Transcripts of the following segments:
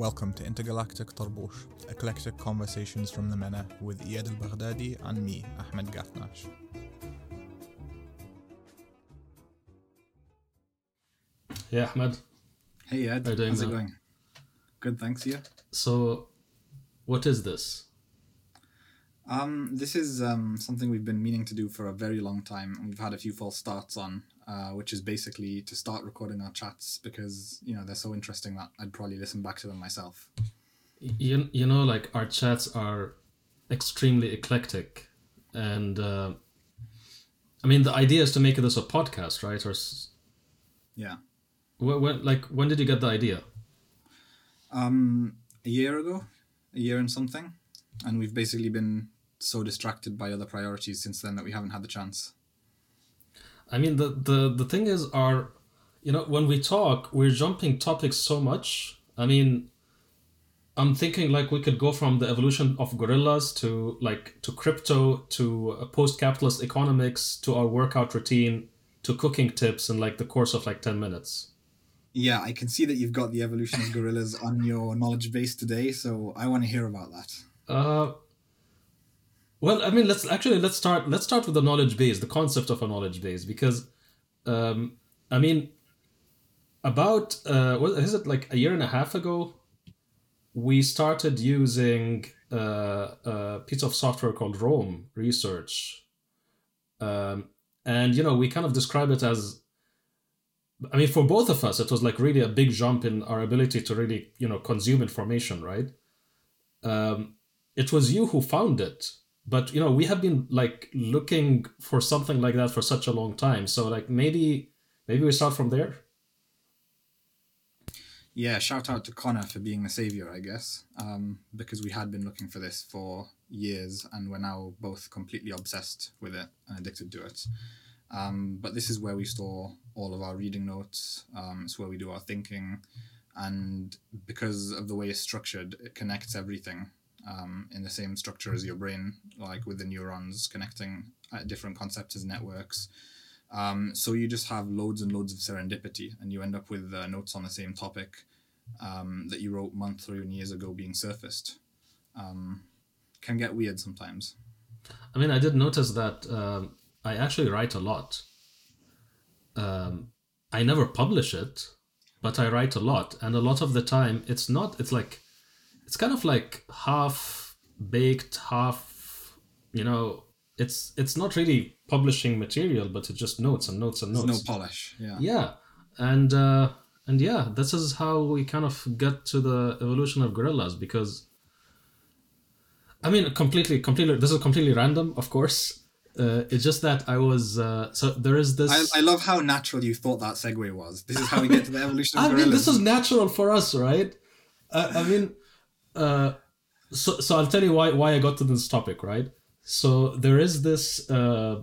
Welcome to Intergalactic Tarboush, eclectic conversations from the MENA with Iyad al Baghdadi and me, Ahmed Gatnash. Yeah, Ahmed. Hey Ed, How you doing, how's it going? Good, thanks. You? So, what is this? Um, this is um, something we've been meaning to do for a very long time, and we've had a few false starts on, uh, which is basically to start recording our chats because you know they're so interesting that I'd probably listen back to them myself. You, you know, like our chats are extremely eclectic, and uh, I mean, the idea is to make this a podcast, right? Or s- Yeah. when, when, like, when did you get the idea? Um, a year ago, a year and something, and we've basically been so distracted by other priorities since then that we haven't had the chance. I mean, the the the thing is, our, you know, when we talk, we're jumping topics so much. I mean, I'm thinking like we could go from the evolution of gorillas to like to crypto to uh, post-capitalist economics to our workout routine to cooking tips in like the course of like 10 minutes. Yeah, I can see that you've got the evolution of gorillas on your knowledge base today, so I want to hear about that. Uh well, I mean, let's actually let's start let's start with the knowledge base, the concept of a knowledge base because um I mean about uh what is it like a year and a half ago we started using uh, a piece of software called Roam Research. Um, and you know, we kind of describe it as I mean, for both of us, it was like really a big jump in our ability to really, you know, consume information, right? Um, it was you who found it, but you know, we have been like looking for something like that for such a long time. So like maybe maybe we start from there. Yeah, shout out to Connor for being the savior, I guess, um, because we had been looking for this for years and we're now both completely obsessed with it and addicted to it. Um, but this is where we store all of our reading notes, um, it's where we do our thinking, and because of the way it's structured, it connects everything um, in the same structure as your brain, like with the neurons connecting at different concepts as networks. Um, so you just have loads and loads of serendipity, and you end up with uh, notes on the same topic um, that you wrote months or even years ago being surfaced. Um, can get weird sometimes. I mean, I did notice that um, I actually write a lot. Um, I never publish it, but I write a lot, and a lot of the time, it's not. It's like, it's kind of like half baked, half, you know. It's it's not really publishing material, but it's just notes and notes and There's notes. no polish. Yeah. yeah, and uh, and yeah, this is how we kind of get to the evolution of gorillas because. I mean, completely, completely. This is completely random, of course. Uh, it's just that I was uh, so there is this. I, I love how natural you thought that segue was. This is how we get to the evolution of I mean, this is natural for us, right? Uh, I mean, uh, so so I'll tell you why why I got to this topic, right? So there is this uh,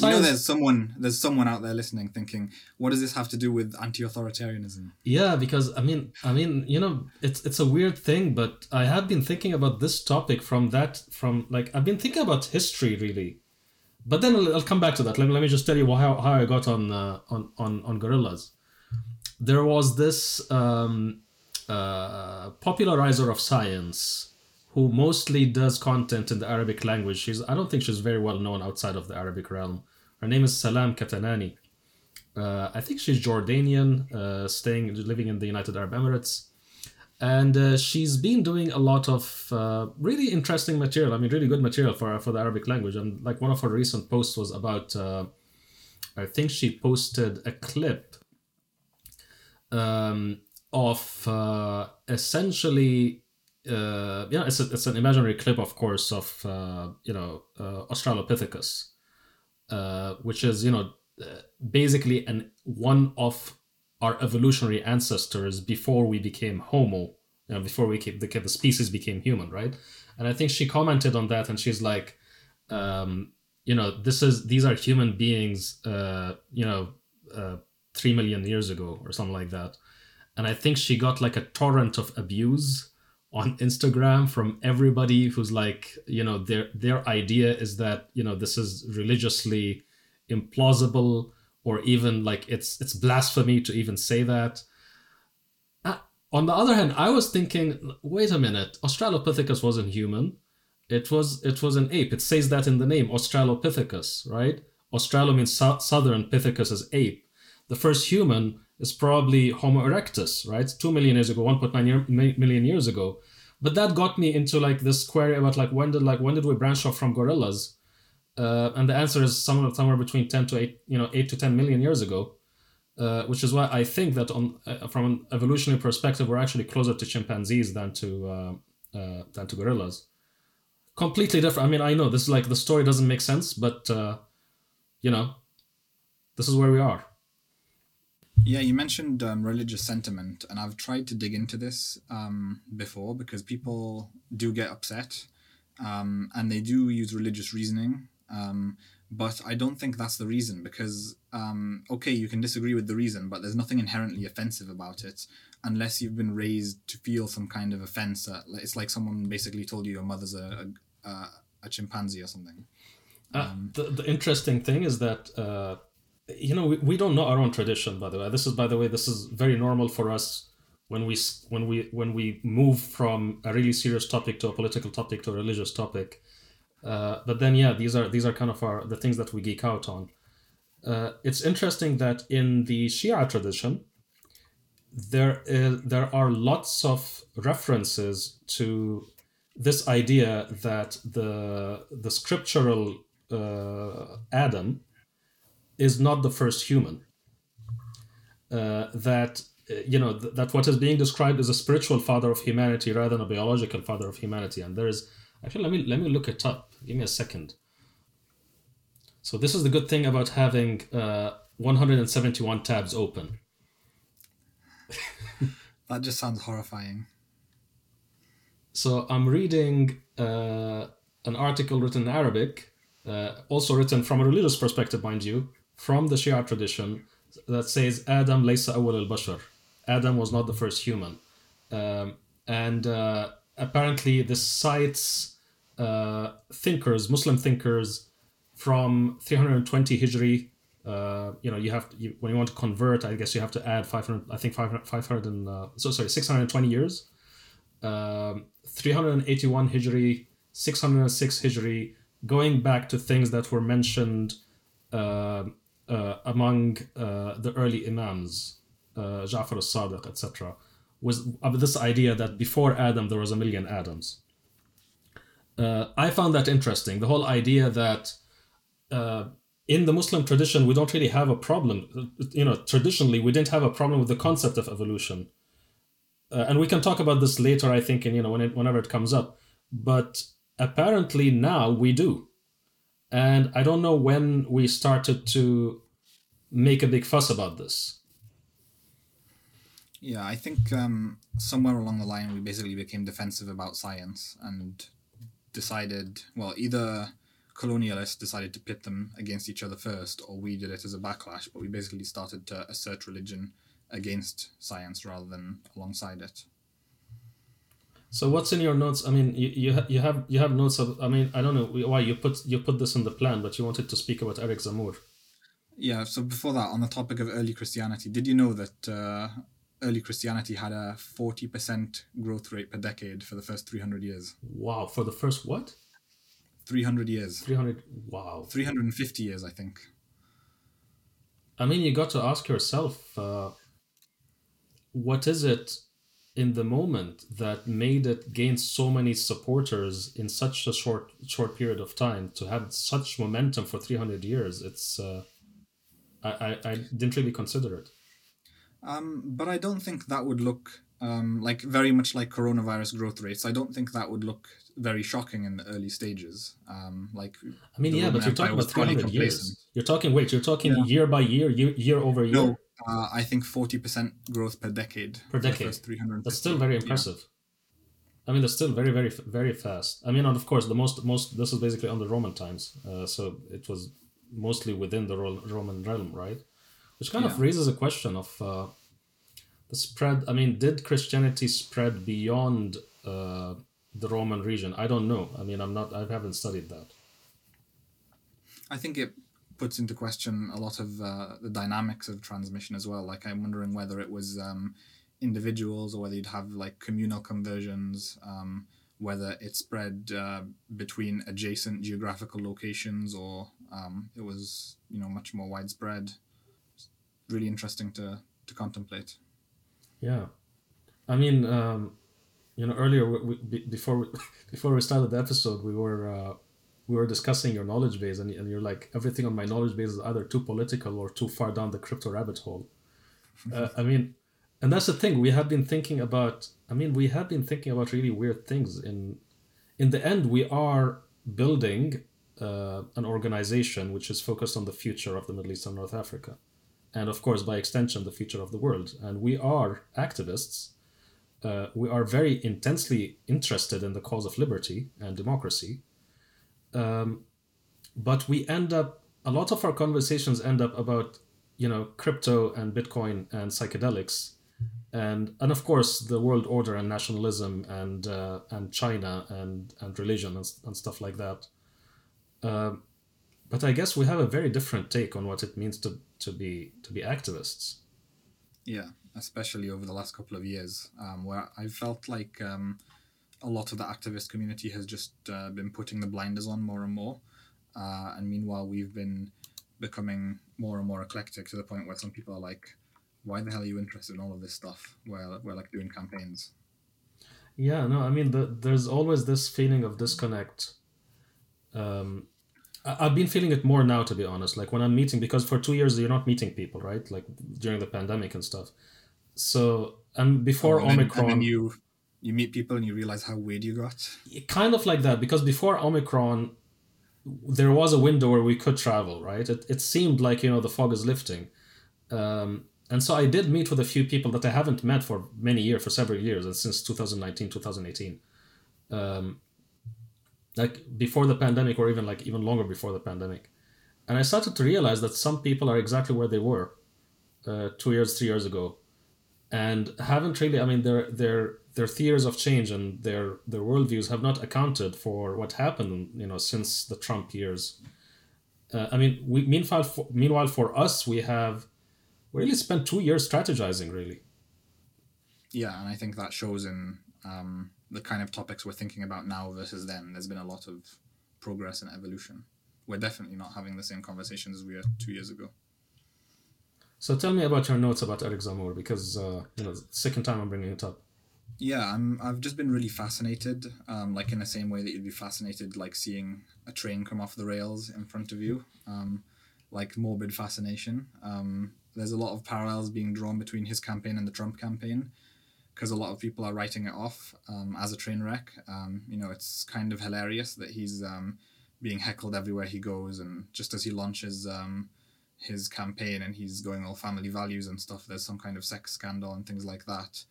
you know, there's someone there's someone out there listening thinking, what does this have to do with anti-authoritarianism? Yeah, because I mean, I mean, you know, it's it's a weird thing, but I have been thinking about this topic from that from like I've been thinking about history really, but then I'll, I'll come back to that. Let me let me just tell you how how I got on uh, on on on gorillas. There was this um, uh, popularizer of science who mostly does content in the Arabic language. She's I don't think she's very well known outside of the Arabic realm. Her name is Salam Katanani. Uh, I think she's Jordanian, uh, staying living in the United Arab Emirates, and uh, she's been doing a lot of uh, really interesting material. I mean, really good material for for the Arabic language. And like one of her recent posts was about, uh, I think she posted a clip um, of uh, essentially. Uh, yeah, it's, a, it's an imaginary clip, of course, of uh, you know uh, Australopithecus, uh, which is you know basically an one of our evolutionary ancestors before we became Homo, you know, before we came, the, the species became human, right? And I think she commented on that, and she's like, um, you know, this is these are human beings, uh, you know, three million years ago or something like that. And I think she got like a torrent of abuse on Instagram from everybody who's like, you know, their their idea is that you know this is religiously implausible or even like it's it's blasphemy to even say that. Uh, On the other hand, I was thinking, wait a minute, Australopithecus wasn't human. It was it was an ape. It says that in the name, Australopithecus, right? Australo means sou- southern, Pithecus is ape. The first human is probably Homo erectus, right? Two million years ago, 1.9 year, million years ago. But that got me into like this query about like when did like when did we branch off from gorillas? Uh, and the answer is somewhere somewhere between 10 to 8 you know 8 to 10 million years ago uh, which is why I think that on uh, from an evolutionary perspective we're actually closer to chimpanzees than to uh, uh, than to gorillas completely different I mean I know this is like the story doesn't make sense but uh, you know this is where we are Yeah, you mentioned um, religious sentiment, and I've tried to dig into this um, before because people do get upset um, and they do use religious reasoning. Um, but I don't think that's the reason because, um, okay, you can disagree with the reason, but there's nothing inherently offensive about it unless you've been raised to feel some kind of offense. At, it's like someone basically told you your mother's a, a, a, a chimpanzee or something. Uh, the, the interesting thing is that uh, you know we, we don't know our own tradition by the way. This is by the way this is very normal for us when we when we when we move from a really serious topic to a political topic to a religious topic. Uh, but then yeah these are these are kind of our the things that we geek out on. Uh, it's interesting that in the shia tradition there is, there are lots of references to this idea that the the scriptural uh, Adam is not the first human. Uh, that uh, you know th- that what is being described is a spiritual father of humanity rather than a biological father of humanity. And there is actually let me let me look it up. Give me a second. So this is the good thing about having uh, 171 tabs open. That just sounds horrifying. So I'm reading uh, an article written in Arabic, uh, also written from a religious perspective, mind you, from the Shia tradition, that says Adam laysa awwal al-bashar. Adam was not the first human. Um, and uh, apparently this cites uh, thinkers, Muslim thinkers, from 320 Hijri. Uh, you know, you have to, you, when you want to convert, I guess you have to add 500. I think 500, 500 and uh, so sorry, 620 years. Um, 381 Hijri, 606 Hijri, going back to things that were mentioned uh, uh, among uh, the early Imams, uh, Ja'far al-Sadiq, etc., was this idea that before Adam there was a million Adams. Uh, I found that interesting. The whole idea that uh, in the Muslim tradition we don't really have a problem. You know, traditionally we didn't have a problem with the concept of evolution uh, and we can talk about this later i think and you know when it, whenever it comes up but apparently now we do and i don't know when we started to make a big fuss about this Yeah, I think um, somewhere along the line we basically became defensive about science and decided, well, either colonialists decided to pit them against each other first, or we did it as a backlash, but we basically started to assert religion against science rather than alongside it. So what's in your notes i mean you, you, ha- you have you have notes of i mean i don't know why you put you put this in the plan but you wanted to speak about eric Zemmour Yeah, so before that, on the topic of early Christianity, did you know that uh, early Christianity had a 40% growth rate per decade for the first 300 years? wow for the first what 300 years. 300 wow 350 years, I think. I mean, you got to ask yourself, uh, what is it in the moment that made it gain so many supporters in such a short short period of time to have such momentum for 300 years? It's uh, I, I I didn't really consider it. Um, but I don't think that would look um, like very much like coronavirus growth rates. I don't think that would look very shocking in the early stages. Um, like I mean, yeah, Roman but you're Empire talking about fairly 300 years. You're talking wait, you're talking Yeah. year by year, year, year over year. No, uh, I think 40% growth per decade. Per decade. first 350. That's still very Yeah. impressive. I mean, that's still very, very, very fast. I mean, and of course, the most, most. This is basically under Roman times, uh, so it was mostly within the Roman realm, right? Which kind of raises a question of uh, the spread. I mean, did Christianity spread beyond uh, the Roman region? I don't know. I mean, I'm not. I haven't studied that. I think it puts into question a lot of uh, the dynamics of transmission as well. Like I'm wondering whether it was um, individuals or whether you'd have like communal conversions, um, whether it spread uh, between adjacent geographical locations or um, it was you know much more widespread. it's Really interesting to to contemplate. Yeah, I mean, um, you know, earlier we, we, before we, before we started the episode, we were uh, we were discussing your knowledge base, and, and you're like, everything on my knowledge base is either too political or too far down the crypto rabbit hole. Uh, I mean, and that's the thing. We have been thinking about. I mean, we have been thinking about really weird things. In in the end, we are building uh, an organization which is focused on the future of the Middle East and North Africa, and of course, by extension, the future of the world. And we are activists. Uh, we are very intensely interested in the cause of liberty and democracy. Um, but we end up a lot of our conversations end up about you know crypto and bitcoin and psychedelics and and of course the world order and nationalism and uh, and china and and religion and, and stuff like that uh, but i guess we have a very different take on what it means to to be to be activists yeah especially over the last couple of years um, where i felt like um, a lot of the activist community has just uh, been putting the blinders on more and more uh, and meanwhile we've been becoming more and more eclectic to the point where some people are like, why the hell are you interested in all of this stuff? Where we're like doing campaigns. Yeah, no, I mean, the, there's always this feeling of disconnect. Um, I've been feeling it more now, to be honest. Like when I'm meeting, because for two years you're not meeting people, right? Like during the pandemic and stuff. So and before Oh, and then- Omicron, and then you you meet people and you realize how weird you got. kind of like that because before omicron there was a window where we could travel right it, it seemed like you know the fog is lifting um, and so i did meet with a few people that i haven't met for many years for several years and since 2019 2018 um, like before the pandemic or even like even longer before the pandemic. And i started to realize that some people are exactly where they were uh, two years three years ago. And haven't really i mean their their their theories of change and their their worldviews have not accounted for what happened you know since the trump years. Uh, i mean we meanwhile for, meanwhile for us we have really spent two years strategizing really. Yeah, and I think that shows in um, the kind of topics we're thinking about now versus then. There's been a lot of progress and evolution. We're definitely not having the same conversations as we were two years ago. so tell me about your notes about eric Zemmour because uh, you know second time i'm bringing it up Yeah, I'm. I've just been really fascinated, um, like in the same way that you'd be fascinated, like seeing a train come off the rails in front of you, um, like morbid fascination. Um, there's a lot of parallels being drawn between his campaign and the Trump campaign, because a lot of people are writing it off um, as a train wreck. Um, you know, it's kind of hilarious that he's um, being heckled everywhere he goes, and just as he launches um, his campaign and he's going all family values and stuff, there's some kind of sex scandal and things like that.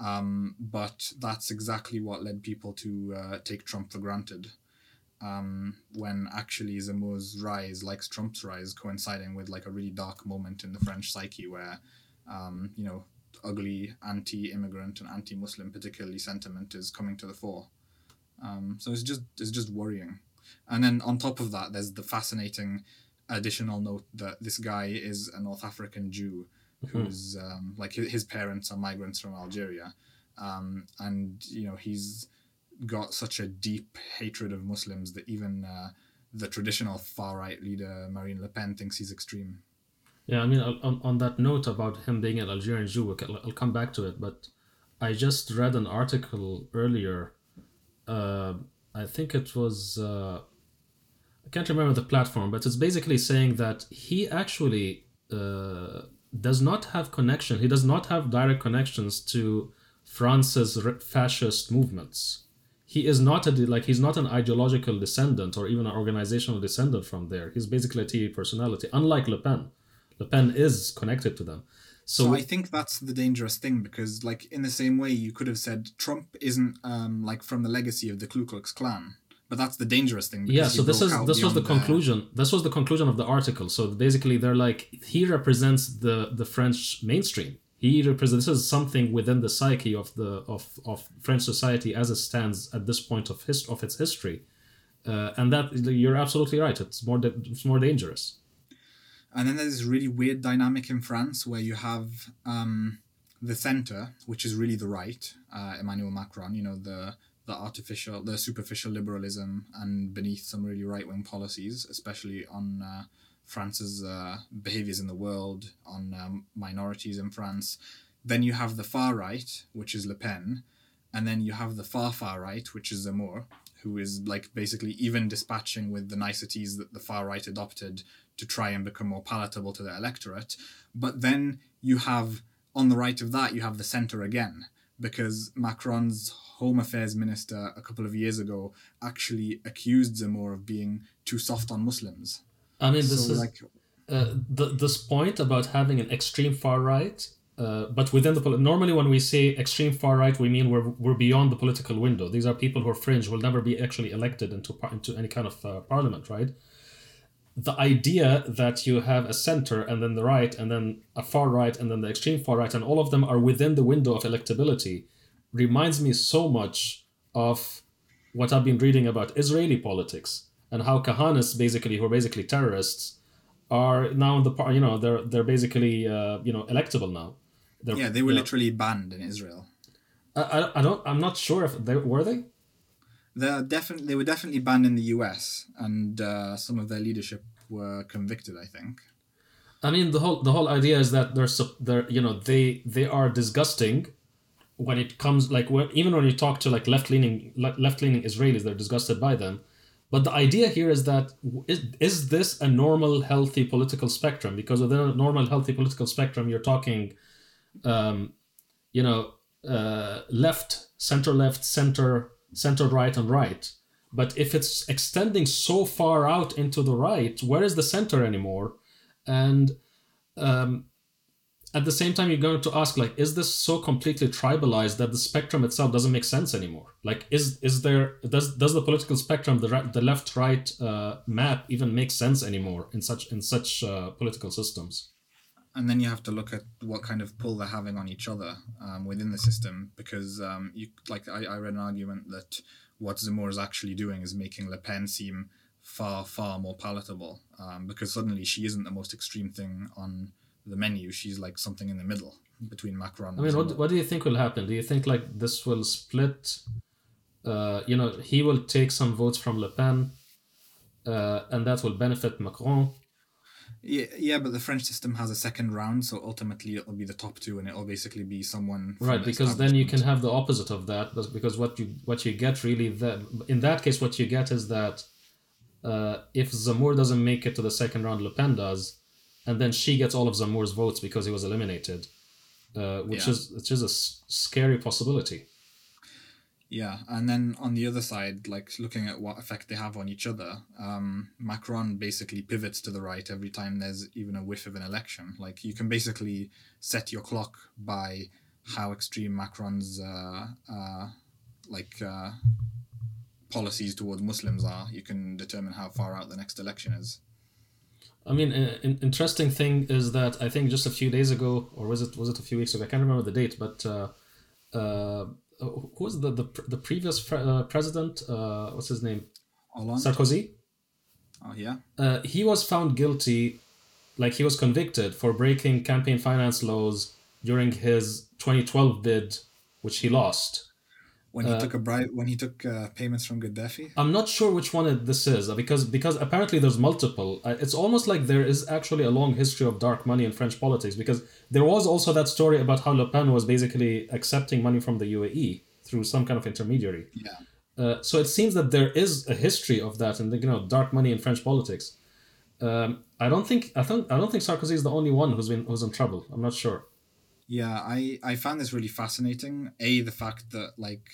Um, but that's exactly what led people to uh, take Trump for granted. Um, when actually Zemmour's rise, like Trump's rise, coinciding with like a really dark moment in the French psyche where, you know, ugly anti-immigrant and anti-Muslim, particularly sentiment, is coming to the fore. Um, so it's just it's just worrying. And then on top of that, there's the fascinating additional note that this guy is a North African Jew who's um, like his, his parents are migrants from Algeria, um, and you know he's got such a deep hatred of Muslims that even uh, the traditional far right leader Marine Le Pen thinks he's extreme. Yeah, I mean, on- on, that note about him being an Algerian Jew, I'll, I'll come back to it, but I just read an article earlier. Uh, I think it was, uh, I can't remember the platform, but it's basically saying that he actually uh, does not have connection, he does not have direct connections to France's fascist movements. He is not a like he's not an ideological descendant or even an organizational descendant from there. He's basically a TV personality, unlike Le Pen. Le Pen is connected to them. So, So I think that's the dangerous thing because, like, in the same way, you could have said Trump isn't um, like from the legacy of the Ku Klux Klan, but that's the dangerous thing. yeah, so this is this was the conclusion. This was the conclusion of the article. So basically, they're like he represents the the French mainstream. He represents this is something within the psyche of the of, of French society as it stands at this point of his of its history, uh, and that you're absolutely right. It's more it's more dangerous. And then there's this really weird dynamic in France where you have um, the center, which is really the right, uh, Emmanuel Macron, you know, the the artificial, the superficial liberalism, and beneath some really right wing policies, especially on uh, France's uh, behaviors in the world, on um, minorities in France. Then you have the far right, which is Le Pen, and then you have the far far right, which is Zemmour, who is like basically even dispatching with the niceties that the far right adopted to try and become more palatable to the electorate. But then you have on the right of that, you have the center again, because Macron's Home Affairs Minister a couple of years ago actually accused Zemmour of being too soft on Muslims. I mean, this So, is like, uh, th- this point about having an extreme far right, uh, but within the normally when we say extreme far right, we mean we're we're beyond the political window. These are people who are fringe, will never be actually elected into par- into any kind of uh, parliament, right? The idea that you have a center and then the right and then a far right and then the extreme far right and all of them are within the window of electability reminds me so much of what I've been reading about Israeli politics and how Kahanists basically who are basically terrorists are now in the par- you know they're they're basically uh, you know electable now. They're, yeah, they were literally banned in Israel. I, I, I don't I'm not sure if they were they. They're definitely they were definitely banned in the U.S. and uh, some of their leadership were convicted. I think. I mean the whole the whole idea is that they're they're you know they they are disgusting when it comes like when, even when you talk to like left leaning left leaning Israelis they're disgusted by them. But the idea here is that is, is, is this a normal healthy political spectrum? Because within a normal healthy political spectrum, you're talking, um, you know, uh, left, center left, center, center right, and right. But if it's extending so far out into the right, where is the center anymore? And um, at the same time, you're going to ask, like, is this so completely tribalized that the spectrum itself doesn't make sense anymore? Like, is is there does does the political spectrum, the right, the left right uh, map, even make sense anymore in such in such uh, political systems? And then you have to look at what kind of pull they're having on each other um, within the system because um, you like I, I read an argument that what Zemmour is actually doing is making Le Pen seem far far more palatable um, because suddenly she isn't the most extreme thing on the menu she's like something in the middle between Macron I and mean, what, what do you think will happen? Do you think like this will split? Uh, you know, he will take some votes from Le Pen, uh, and that will benefit Macron. Yeah, yeah but the French system has a second round so ultimately it'll be the top two and it'll basically be someone right because then you can have the opposite of that because what you what you get really that in that case what you get is that uh, if Zemmour doesn't make it to the second round Le Pen does and then she gets all of Zemmour's votes because he was eliminated uh, which Yeah. is which is a s- scary possibility Yeah, and then on the other side, like looking at what effect they have on each other, um, Macron basically pivots to the right every time there's even a whiff of an election. Like you can basically set your clock by how extreme Macron's uh, uh, like uh, policies towards Muslims are. You can determine how far out the next election is. I mean, an interesting thing is that I think just a few days ago, or was it was it a few weeks ago? I can't remember the date, but uh, uh, who was the the, the previous pre- uh, president? Uh, what's his name? Hollande? Sarkozy. Oh yeah. Uh, he was found guilty, like he was convicted for breaking campaign finance laws during his 2012 bid, which he lost. When he took a bribe, when he took uh, payments from Gaddafi. I'm not sure which one this is uh, because because apparently there's multiple. Uh, It's almost like there is actually a long history of dark money in French politics because there was also that story about how Le Pen was basically accepting money from the UAE through some kind of intermediary. Yeah. Uh, so it seems that there is a history of that and you know dark money in French politics. Um, I don't think I think I don't think Sarkozy is the only one who's been who's in trouble. I'm not sure. Yeah, I I found this really fascinating. A the fact that like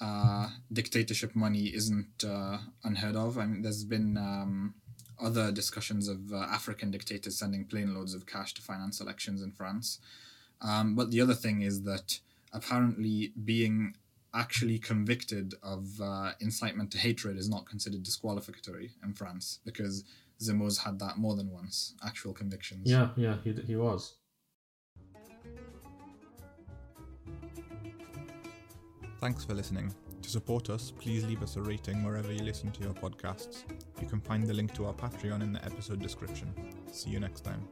uh, dictatorship money isn't uh, unheard of. I mean, there's been um, other discussions of uh, African dictators sending plane loads of cash to finance elections in France. Um, but the other thing is that apparently being actually convicted of uh, incitement to hatred is not considered disqualificatory in France because Zemmour's had that more than once, actual convictions. Yeah, yeah, he he was. Thanks for listening. To support us, please leave us a rating wherever you listen to your podcasts. You can find the link to our Patreon in the episode description. See you next time.